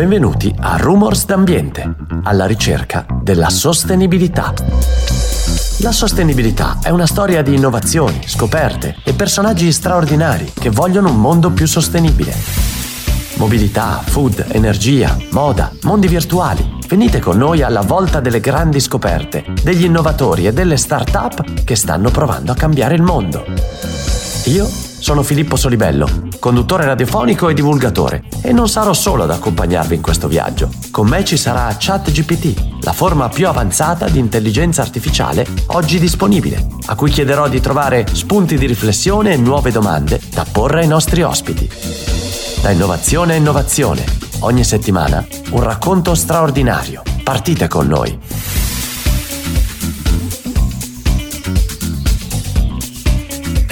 Benvenuti a Rumors d'Ambiente, alla ricerca della sostenibilità. La sostenibilità è una storia di innovazioni, scoperte e personaggi straordinari che vogliono un mondo più sostenibile. Mobilità, food, energia, moda, mondi virtuali. Venite con noi alla volta delle grandi scoperte, degli innovatori e delle start-up che stanno provando a cambiare il mondo. Io sono Filippo Solibello, conduttore radiofonico e divulgatore, e non sarò solo ad accompagnarvi in questo viaggio. Con me ci sarà ChatGPT, la forma più avanzata di intelligenza artificiale oggi disponibile, a cui chiederò di trovare spunti di riflessione e nuove domande da porre ai nostri ospiti. Da innovazione a innovazione, ogni settimana un racconto straordinario. Partite con noi!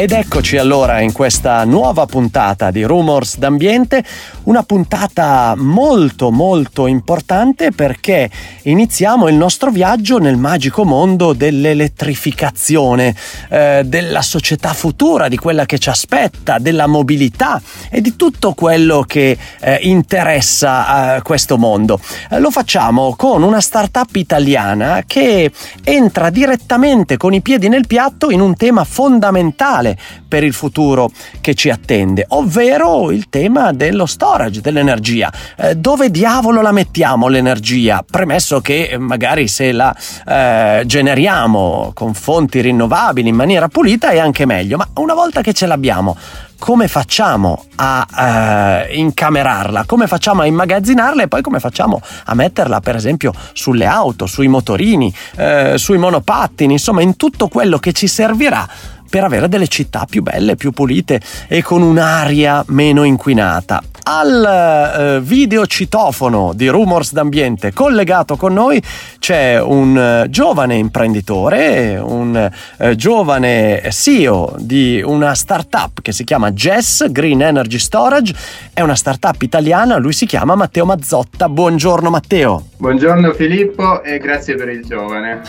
Ed eccoci allora in questa nuova puntata di Rumors d'Ambiente, una puntata molto molto importante perché iniziamo il nostro viaggio nel magico mondo dell'elettrificazione, eh, della società futura, di quella che ci aspetta, della mobilità e di tutto quello che eh, interessa eh, questo mondo. Eh, lo facciamo con una startup italiana che entra direttamente con i piedi nel piatto in un tema fondamentale per il futuro che ci attende, ovvero il tema dello storage dell'energia. Eh, dove diavolo la mettiamo l'energia? Premesso che magari se la eh, generiamo con fonti rinnovabili in maniera pulita è anche meglio, ma una volta che ce l'abbiamo, come facciamo a eh, incamerarla, come facciamo a immagazzinarla e poi come facciamo a metterla per esempio sulle auto, sui motorini, eh, sui monopattini, insomma in tutto quello che ci servirà per avere delle città più belle, più pulite e con un'aria meno inquinata. Al eh, citofono di Rumors d'Ambiente collegato con noi c'è un eh, giovane imprenditore, un eh, giovane CEO di una startup che si chiama Jess Green Energy Storage, è una startup italiana, lui si chiama Matteo Mazzotta. Buongiorno Matteo. Buongiorno Filippo e grazie per il giovane.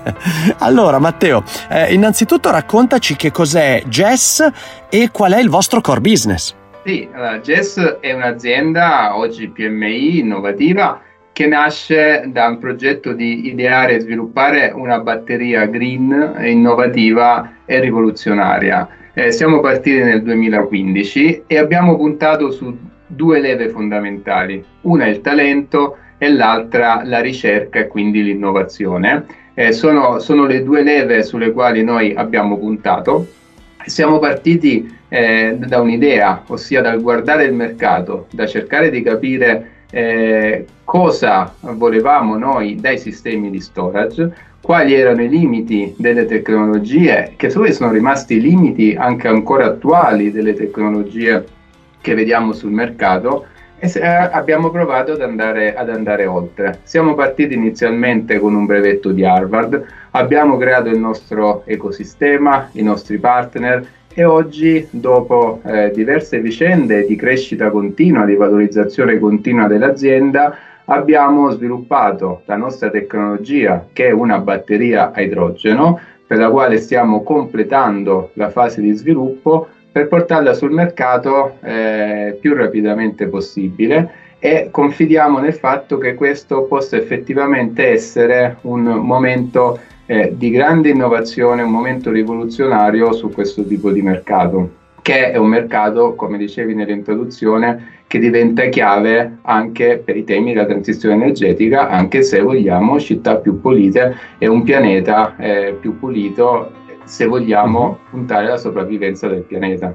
allora Matteo, eh, innanzitutto raccontaci che cos'è Jess e qual è il vostro core business. Sì, allora, Jess è un'azienda oggi PMI innovativa che nasce da un progetto di ideare e sviluppare una batteria green, innovativa e rivoluzionaria. Eh, siamo partiti nel 2015 e abbiamo puntato su due leve fondamentali. Una è il talento e l'altra la ricerca e quindi l'innovazione. Eh, sono, sono le due leve sulle quali noi abbiamo puntato. Siamo partiti eh, da un'idea, ossia dal guardare il mercato, da cercare di capire eh, cosa volevamo noi dai sistemi di storage, quali erano i limiti delle tecnologie, che sono rimasti limiti anche ancora attuali delle tecnologie che vediamo sul mercato e se, eh, abbiamo provato ad andare, ad andare oltre. Siamo partiti inizialmente con un brevetto di Harvard, abbiamo creato il nostro ecosistema, i nostri partner e oggi, dopo eh, diverse vicende di crescita continua, di valorizzazione continua dell'azienda, abbiamo sviluppato la nostra tecnologia che è una batteria a idrogeno per la quale stiamo completando la fase di sviluppo per portarla sul mercato eh, più rapidamente possibile e confidiamo nel fatto che questo possa effettivamente essere un momento eh, di grande innovazione, un momento rivoluzionario su questo tipo di mercato, che è un mercato, come dicevi nell'introduzione, che diventa chiave anche per i temi della transizione energetica, anche se vogliamo città più pulite e un pianeta eh, più pulito se vogliamo mhm. puntare alla sopravvivenza del pianeta.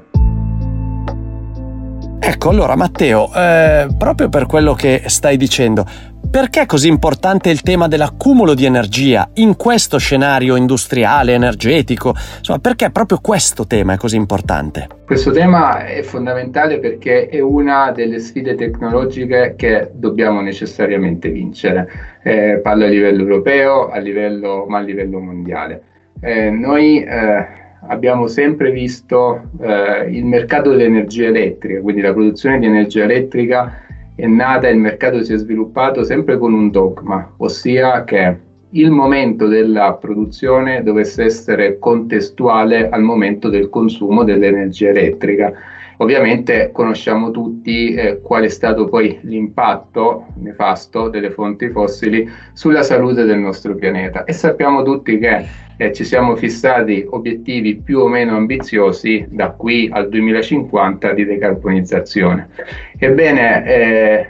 Ecco, allora Matteo, eh, proprio per quello che stai dicendo, perché è così importante il tema dell'accumulo di energia in questo scenario industriale, energetico? Insomma, perché proprio questo tema è così importante? Questo tema è fondamentale perché è una delle sfide tecnologiche che dobbiamo necessariamente vincere. Eh, parlo a livello europeo, a livello, ma a livello mondiale. Eh, noi eh, abbiamo sempre visto eh, il mercato dell'energia elettrica, quindi la produzione di energia elettrica è nata e il mercato si è sviluppato sempre con un dogma, ossia che il momento della produzione dovesse essere contestuale al momento del consumo dell'energia elettrica Ovviamente conosciamo tutti eh, qual è stato poi l'impatto nefasto delle fonti fossili sulla salute del nostro pianeta e sappiamo tutti che eh, ci siamo fissati obiettivi più o meno ambiziosi da qui al 2050 di decarbonizzazione. Ebbene, eh,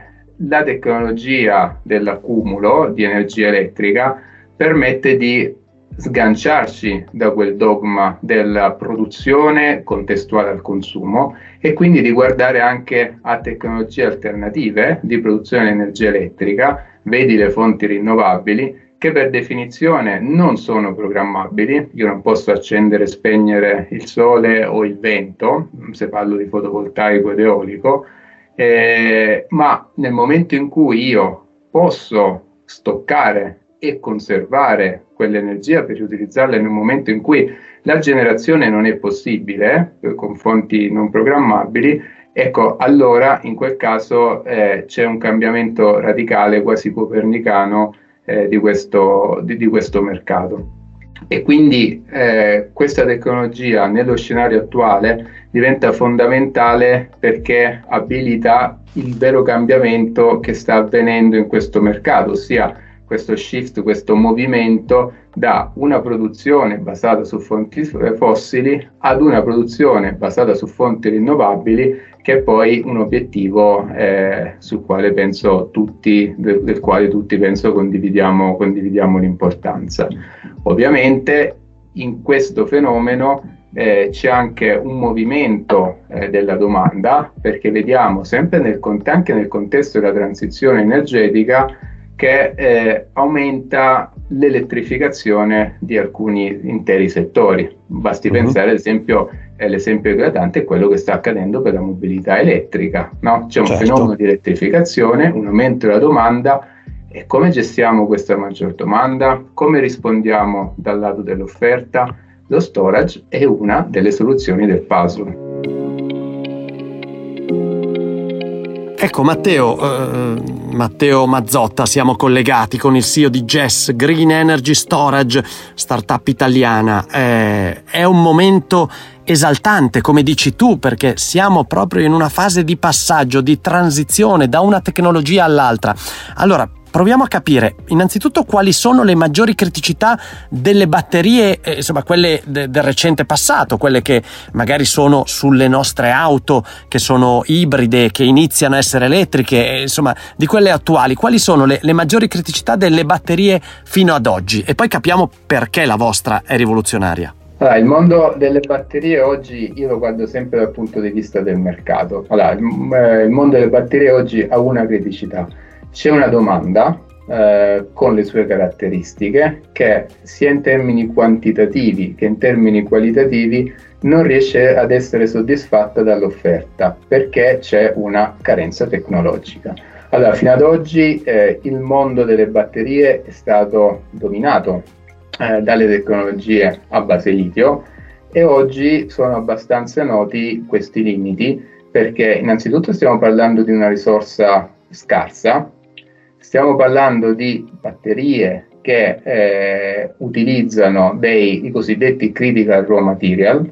la tecnologia dell'accumulo di energia elettrica permette di sganciarci da quel dogma della produzione contestuale al consumo e quindi di guardare anche a tecnologie alternative di produzione di energia elettrica, vedi le fonti rinnovabili, che per definizione non sono programmabili. Io non posso accendere e spegnere il sole o il vento, se parlo di fotovoltaico ed eolico, eh, ma nel momento in cui io posso stoccare e conservare quell'energia per riutilizzarla in un momento in cui la generazione non è possibile eh, con fonti non programmabili, ecco, allora in quel caso eh, c'è un cambiamento radicale, quasi copernicano, eh, di, questo, di, di, questo, mercato. E quindi eh, questa tecnologia nello scenario attuale diventa fondamentale perché abilita il vero cambiamento che sta avvenendo in questo mercato, ossia questo shift, questo movimento da una produzione basata su fonti fossili ad una produzione basata su fonti rinnovabili che è poi un obiettivo eh, sul quale penso tutti, del, del, quale tutti penso condividiamo, condividiamo l'importanza. Ovviamente in questo fenomeno eh, c'è anche un movimento eh, della domanda perché vediamo sempre nel, anche nel contesto della transizione energetica che eh, aumenta l'elettrificazione di alcuni interi settori. Basti uh-huh. pensare ad esempio, eh, l'esempio eclatante è quello che sta accadendo per la mobilità elettrica. No? C'è un certo. fenomeno di elettrificazione, un aumento della domanda e come gestiamo questa maggior domanda? Come rispondiamo dal lato dell'offerta? Lo storage è una delle soluzioni del puzzle. Ecco Matteo, eh, Matteo Mazzotta, siamo collegati con il CEO di Jess Green Energy Storage, startup italiana. Eh, è un momento esaltante, come dici tu, perché siamo proprio in una fase di passaggio, di transizione da una tecnologia all'altra. Allora, proviamo a capire innanzitutto quali sono le maggiori criticità delle batterie, eh, insomma quelle de- del recente passato, quelle che magari sono sulle nostre auto, che sono ibride, che iniziano a essere elettriche, eh, insomma di quelle attuali, quali sono le, le maggiori criticità delle batterie fino ad oggi e poi capiamo perché la vostra è rivoluzionaria. Allora, il mondo delle batterie oggi io lo guardo sempre dal punto di vista del mercato. Allora, il, eh, il mondo delle batterie oggi ha una criticità c'è una domanda eh, con le sue caratteristiche che sia in termini quantitativi che in termini qualitativi non riesce ad essere soddisfatta dall'offerta perché c'è una carenza tecnologica. Allora, fino ad oggi eh, il mondo delle batterie è stato dominato eh, dalle tecnologie a base litio e oggi sono abbastanza noti questi limiti perché innanzitutto stiamo parlando di una risorsa scarsa Stiamo parlando di batterie che eh, utilizzano dei i cosiddetti critical raw material,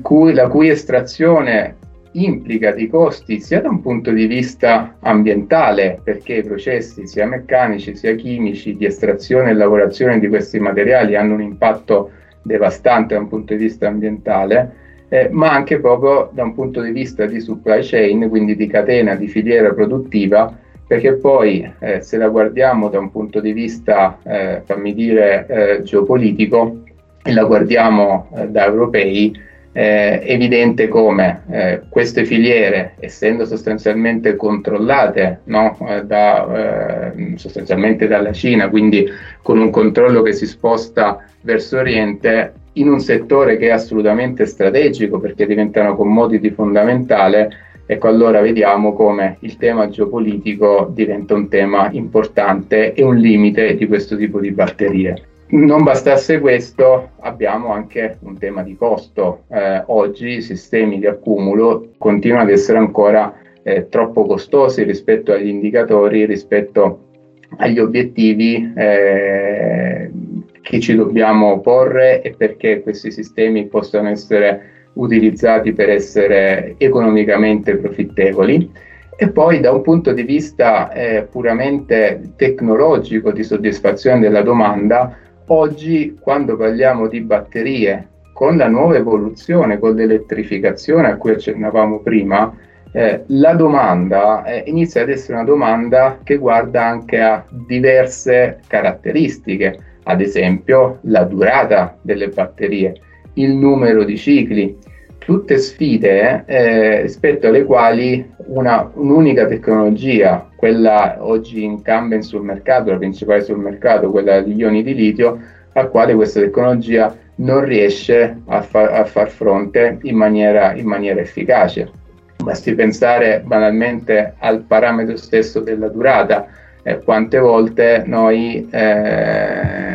cui, la cui estrazione implica dei costi sia da un punto di vista ambientale, perché i processi sia meccanici sia chimici di estrazione e lavorazione di questi materiali hanno un impatto devastante da un punto di vista ambientale, eh, ma anche proprio da un punto di vista di supply chain, quindi di catena, di filiera produttiva, perché poi eh, se la guardiamo da un punto di vista, eh, fammi dire, eh, geopolitico, e la guardiamo eh, da europei, è evidente come eh, queste filiere, essendo sostanzialmente controllate no, eh, da, sostanzialmente dalla Cina, quindi con un controllo che si sposta verso Oriente, in un settore che è assolutamente strategico perché diventa una commodity fondamentale, Ecco, allora vediamo come il tema geopolitico diventa un tema importante e un limite di questo tipo di batterie. Non bastasse questo, abbiamo anche un tema di costo. Eh, oggi i sistemi di accumulo continuano ad essere ancora eh, troppo costosi rispetto agli indicatori, rispetto agli obiettivi eh, che ci dobbiamo porre e perché questi sistemi possano essere utilizzati per essere economicamente profittevoli. E poi da un punto di vista eh, puramente tecnologico di soddisfazione della domanda, oggi quando parliamo di batterie con la nuova evoluzione, con l'elettrificazione a cui accennavamo prima, eh, la domanda eh, inizia ad essere una domanda che guarda anche a diverse caratteristiche, ad esempio la durata delle batterie, il numero di cicli, tutte sfide eh, rispetto alle quali una, un'unica tecnologia, quella oggi incumbent sul mercato, la principale sul mercato, quella degli ioni di litio, al quale questa tecnologia non riesce a, fa- a far fronte in maniera, in maniera efficace. Basti pensare banalmente al parametro stesso della durata. Eh, quante volte noi, eh,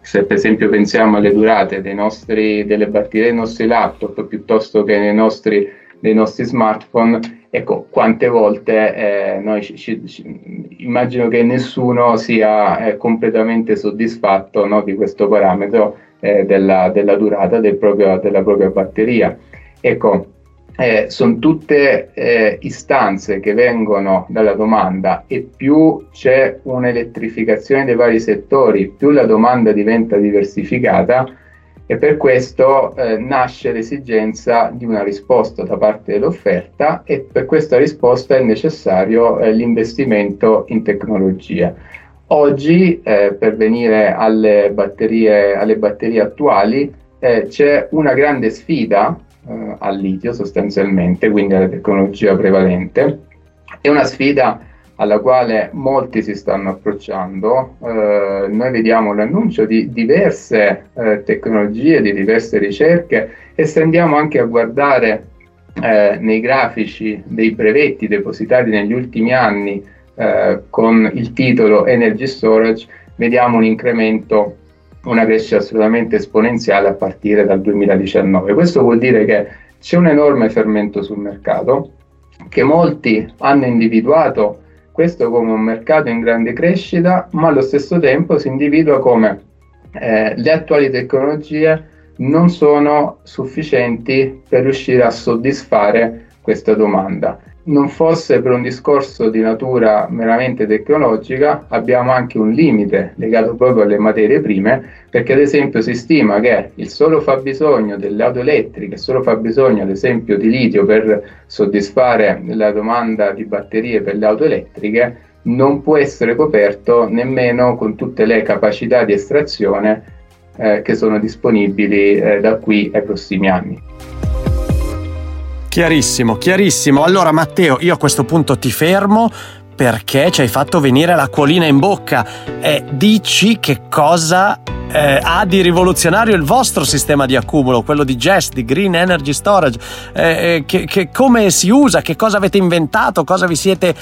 se per esempio pensiamo alle durate nostri, delle batterie dei nostri laptop piuttosto che nei nostri, dei nostri smartphone, ecco, quante volte eh, noi ci, ci, immagino che nessuno sia eh, completamente soddisfatto no, di questo parametro eh, della, della, durata del proprio, della propria batteria. Ecco, eh, sono tutte eh, istanze che vengono dalla domanda e più c'è un'elettrificazione dei vari settori, più la domanda diventa diversificata e per questo eh, nasce l'esigenza di una risposta da parte dell'offerta e per questa risposta è necessario eh, l'investimento in tecnologia. Oggi, eh, per venire alle batterie, alle batterie attuali, eh, c'è una grande sfida eh, al litio sostanzialmente, quindi alla tecnologia prevalente. È una sfida alla quale molti si stanno approcciando. Eh, noi vediamo l'annuncio di diverse eh, tecnologie, di diverse ricerche e se andiamo anche a guardare eh, nei grafici dei brevetti depositati negli ultimi anni eh, con il titolo Energy Storage, vediamo un incremento una crescita assolutamente esponenziale a partire dal 2019. Questo vuol dire che c'è un enorme fermento sul mercato, che molti hanno individuato questo come un mercato in grande crescita, ma allo stesso tempo si individua come eh, le attuali tecnologie non sono sufficienti per riuscire a soddisfare questa domanda non fosse per un discorso di natura meramente tecnologica, abbiamo anche un limite legato proprio alle materie prime, perché ad esempio si stima che il solo fabbisogno delle auto elettriche, il solo fabbisogno ad esempio di litio per soddisfare la domanda di batterie per le auto elettriche, non può essere coperto nemmeno con tutte le capacità di estrazione eh, che sono disponibili eh, da qui ai prossimi anni. Chiarissimo, chiarissimo. Allora Matteo, io a questo punto ti fermo perché ci hai fatto venire l'acquolina in bocca. E dici che cosa eh, ha di rivoluzionario il vostro sistema di accumulo, quello di GES, di Green Energy Storage, eh, eh, che, che, come si usa, che cosa avete inventato, cosa vi siete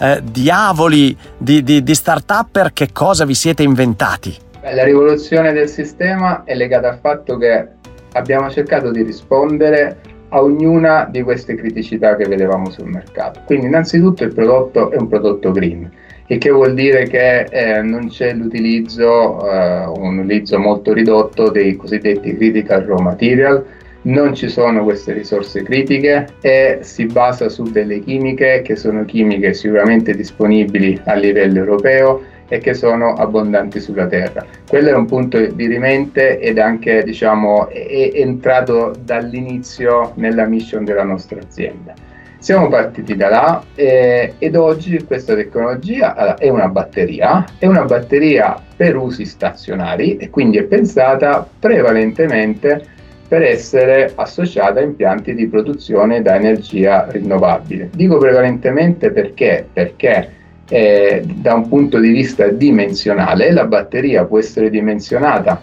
eh, diavoli di, di, di start-upper, che cosa vi siete inventati? La rivoluzione del sistema è legata al fatto che abbiamo cercato di rispondere a ognuna di queste criticità che vedevamo sul mercato. Quindi innanzitutto il prodotto è un prodotto green, il che vuol dire che eh, non c'è l'utilizzo, eh, un utilizzo molto ridotto dei cosiddetti critical raw material, non ci sono queste risorse critiche e si basa su delle chimiche che sono chimiche sicuramente disponibili a livello europeo e che sono abbondanti sulla terra. Quello è un punto di rimente ed anche diciamo, è entrato dall'inizio nella mission della nostra azienda. Siamo partiti da là eh, ed oggi questa tecnologia è una batteria, è una batteria per usi stazionari e quindi è pensata prevalentemente per essere associata a impianti di produzione da energia rinnovabile. Dico prevalentemente perché? Perché eh, da un punto di vista dimensionale la batteria può essere dimensionata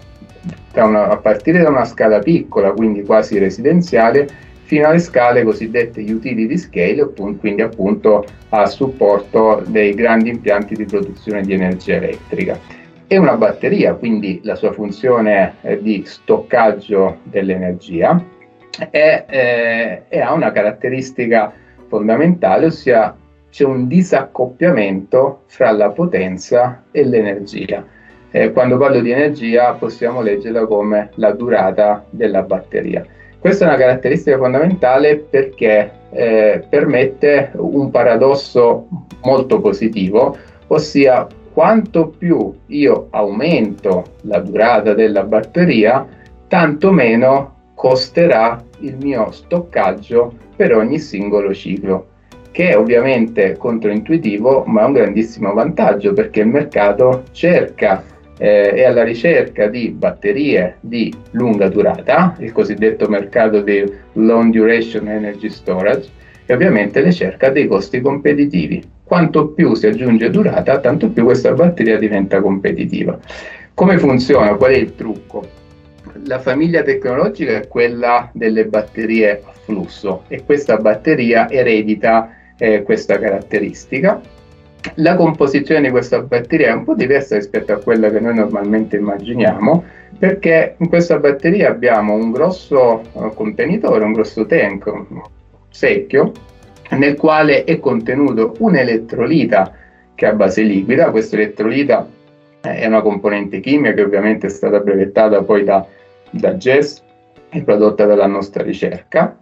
una, a partire da una scala piccola, quindi quasi residenziale, fino alle scale cosiddette utility scale, quindi appunto a supporto dei grandi impianti di produzione di energia elettrica. È una batteria, quindi la sua funzione di stoccaggio dell'energia eh, e ha una caratteristica fondamentale, ossia c'è un disaccoppiamento fra la potenza e l'energia. Eh, quando parlo di energia possiamo leggerla come la durata della batteria. Questa è una caratteristica fondamentale perché eh, permette un paradosso molto positivo, ossia quanto più io aumento la durata della batteria, tanto meno costerà il mio stoccaggio per ogni singolo ciclo, che è ovviamente controintuitivo, ma è un grandissimo vantaggio perché il mercato cerca eh, è alla ricerca di batterie di lunga durata, il cosiddetto mercato di long duration energy storage, e ovviamente le cerca dei costi competitivi. Quanto più si aggiunge durata, tanto più questa batteria diventa competitiva. Come funziona? Qual è il trucco? La famiglia tecnologica è quella delle batterie a flusso e questa batteria eredita eh, questa caratteristica la composizione di questa batteria è un po' diversa rispetto a quella che noi normalmente immaginiamo, perché in questa batteria abbiamo un grosso uh, contenitore, un grosso tank, un secchio, nel quale è contenuto un'elettrolita che è a base liquida. Questa elettrolita eh, è una componente chimica che ovviamente è stata brevettata poi da, da GES e prodotta dalla nostra ricerca.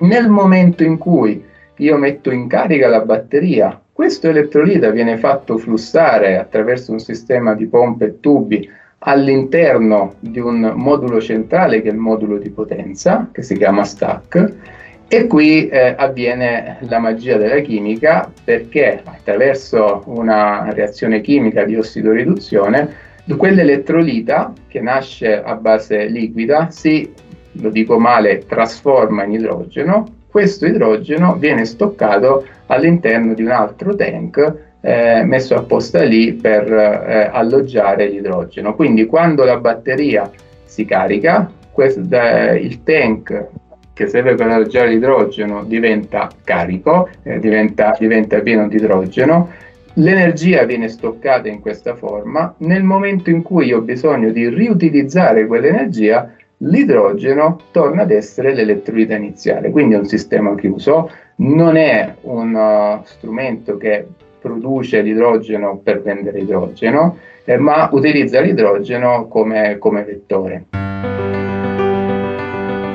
Nel momento in cui io metto in carica la batteria. Questo elettrolita viene fatto flussare attraverso un sistema di pompe e tubi all'interno di un modulo centrale che è il modulo di potenza, che si chiama stack, e qui eh, avviene la magia della chimica perché attraverso una reazione chimica di ossidoriduzione quell'elettrolita che nasce a base liquida si, lo dico male, trasforma in idrogeno questo idrogeno viene stoccato all'interno di un altro tank eh, messo apposta lì per eh, alloggiare l'idrogeno. Quindi quando la batteria si carica, questo, eh, il tank che serve per alloggiare l'idrogeno diventa carico, eh, diventa, diventa pieno di idrogeno, l'energia viene stoccata in questa forma, nel momento in cui ho bisogno di riutilizzare quell'energia, l'idrogeno torna ad essere l'elettrolita iniziale, quindi è un sistema chiuso, non è un uh, strumento che produce l'idrogeno per vendere idrogeno, eh, ma utilizza l'idrogeno come, come vettore.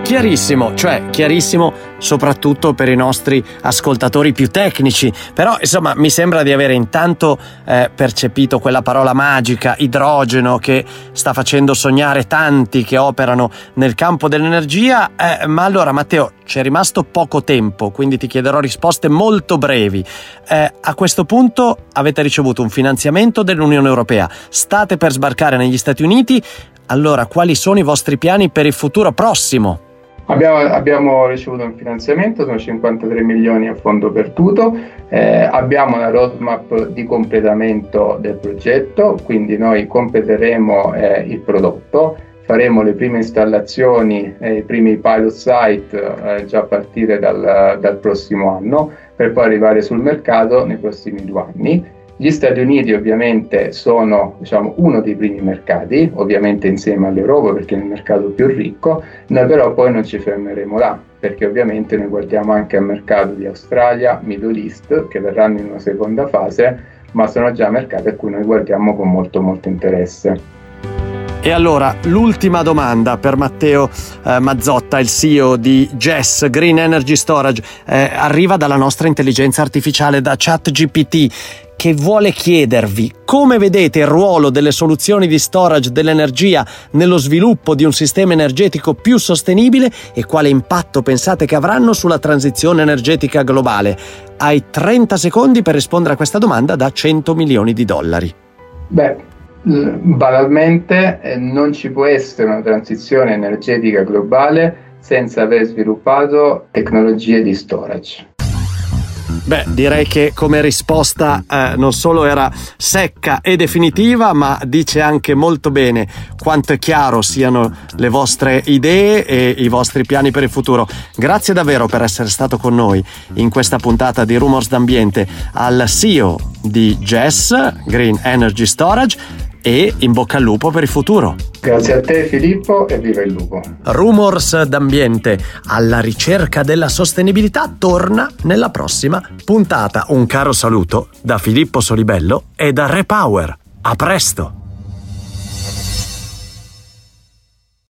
Chiarissimo, cioè chiarissimo soprattutto per i nostri ascoltatori più tecnici, però insomma mi sembra di avere intanto eh, percepito quella parola magica, idrogeno, che sta facendo sognare tanti che operano nel campo dell'energia, eh, ma allora Matteo c'è rimasto poco tempo, quindi ti chiederò risposte molto brevi. Eh, a questo punto avete ricevuto un finanziamento dell'Unione Europea, state per sbarcare negli Stati Uniti, allora quali sono i vostri piani per il futuro prossimo? Abbiamo, abbiamo, ricevuto un finanziamento, sono 53 milioni a fondo perduto, eh, abbiamo una roadmap di completamento del progetto, quindi noi completeremo eh, il prodotto, faremo le prime installazioni e i primi pilot site eh, già a partire dal, dal prossimo anno per poi arrivare sul mercato nei prossimi due anni gli Stati Uniti ovviamente sono diciamo, uno dei primi mercati, ovviamente insieme all'Europa perché è il mercato più ricco, noi però poi non ci fermeremo là, perché ovviamente noi guardiamo anche al mercato di Australia, Middle East, che verranno in una seconda fase, ma sono già mercati a cui noi guardiamo con molto molto interesse. E allora l'ultima domanda per Matteo eh, Mazzotta, il CEO di GES Green Energy Storage, eh, arriva dalla nostra intelligenza artificiale da ChatGPT che vuole chiedervi come vedete il ruolo delle soluzioni di storage dell'energia nello sviluppo di un sistema energetico più sostenibile e quale impatto pensate che avranno sulla transizione energetica globale. Hai 30 secondi per rispondere a questa domanda da 100 milioni di dollari. Beh, banalmente eh, non ci può essere una transizione energetica globale senza aver sviluppato tecnologie di storage. Beh, direi che come risposta eh, non solo era secca e definitiva, ma dice anche molto bene quanto è chiaro siano le vostre idee e i vostri piani per il futuro. Grazie davvero per essere stato con noi in questa puntata di Rumors d'Ambiente al CEO di GES, Green Energy Storage e in bocca al lupo per il futuro. Grazie a te Filippo e viva il lupo. Rumors d'ambiente alla ricerca della sostenibilità torna nella prossima puntata. Un caro saluto da Filippo Solibello e da Repower. A presto!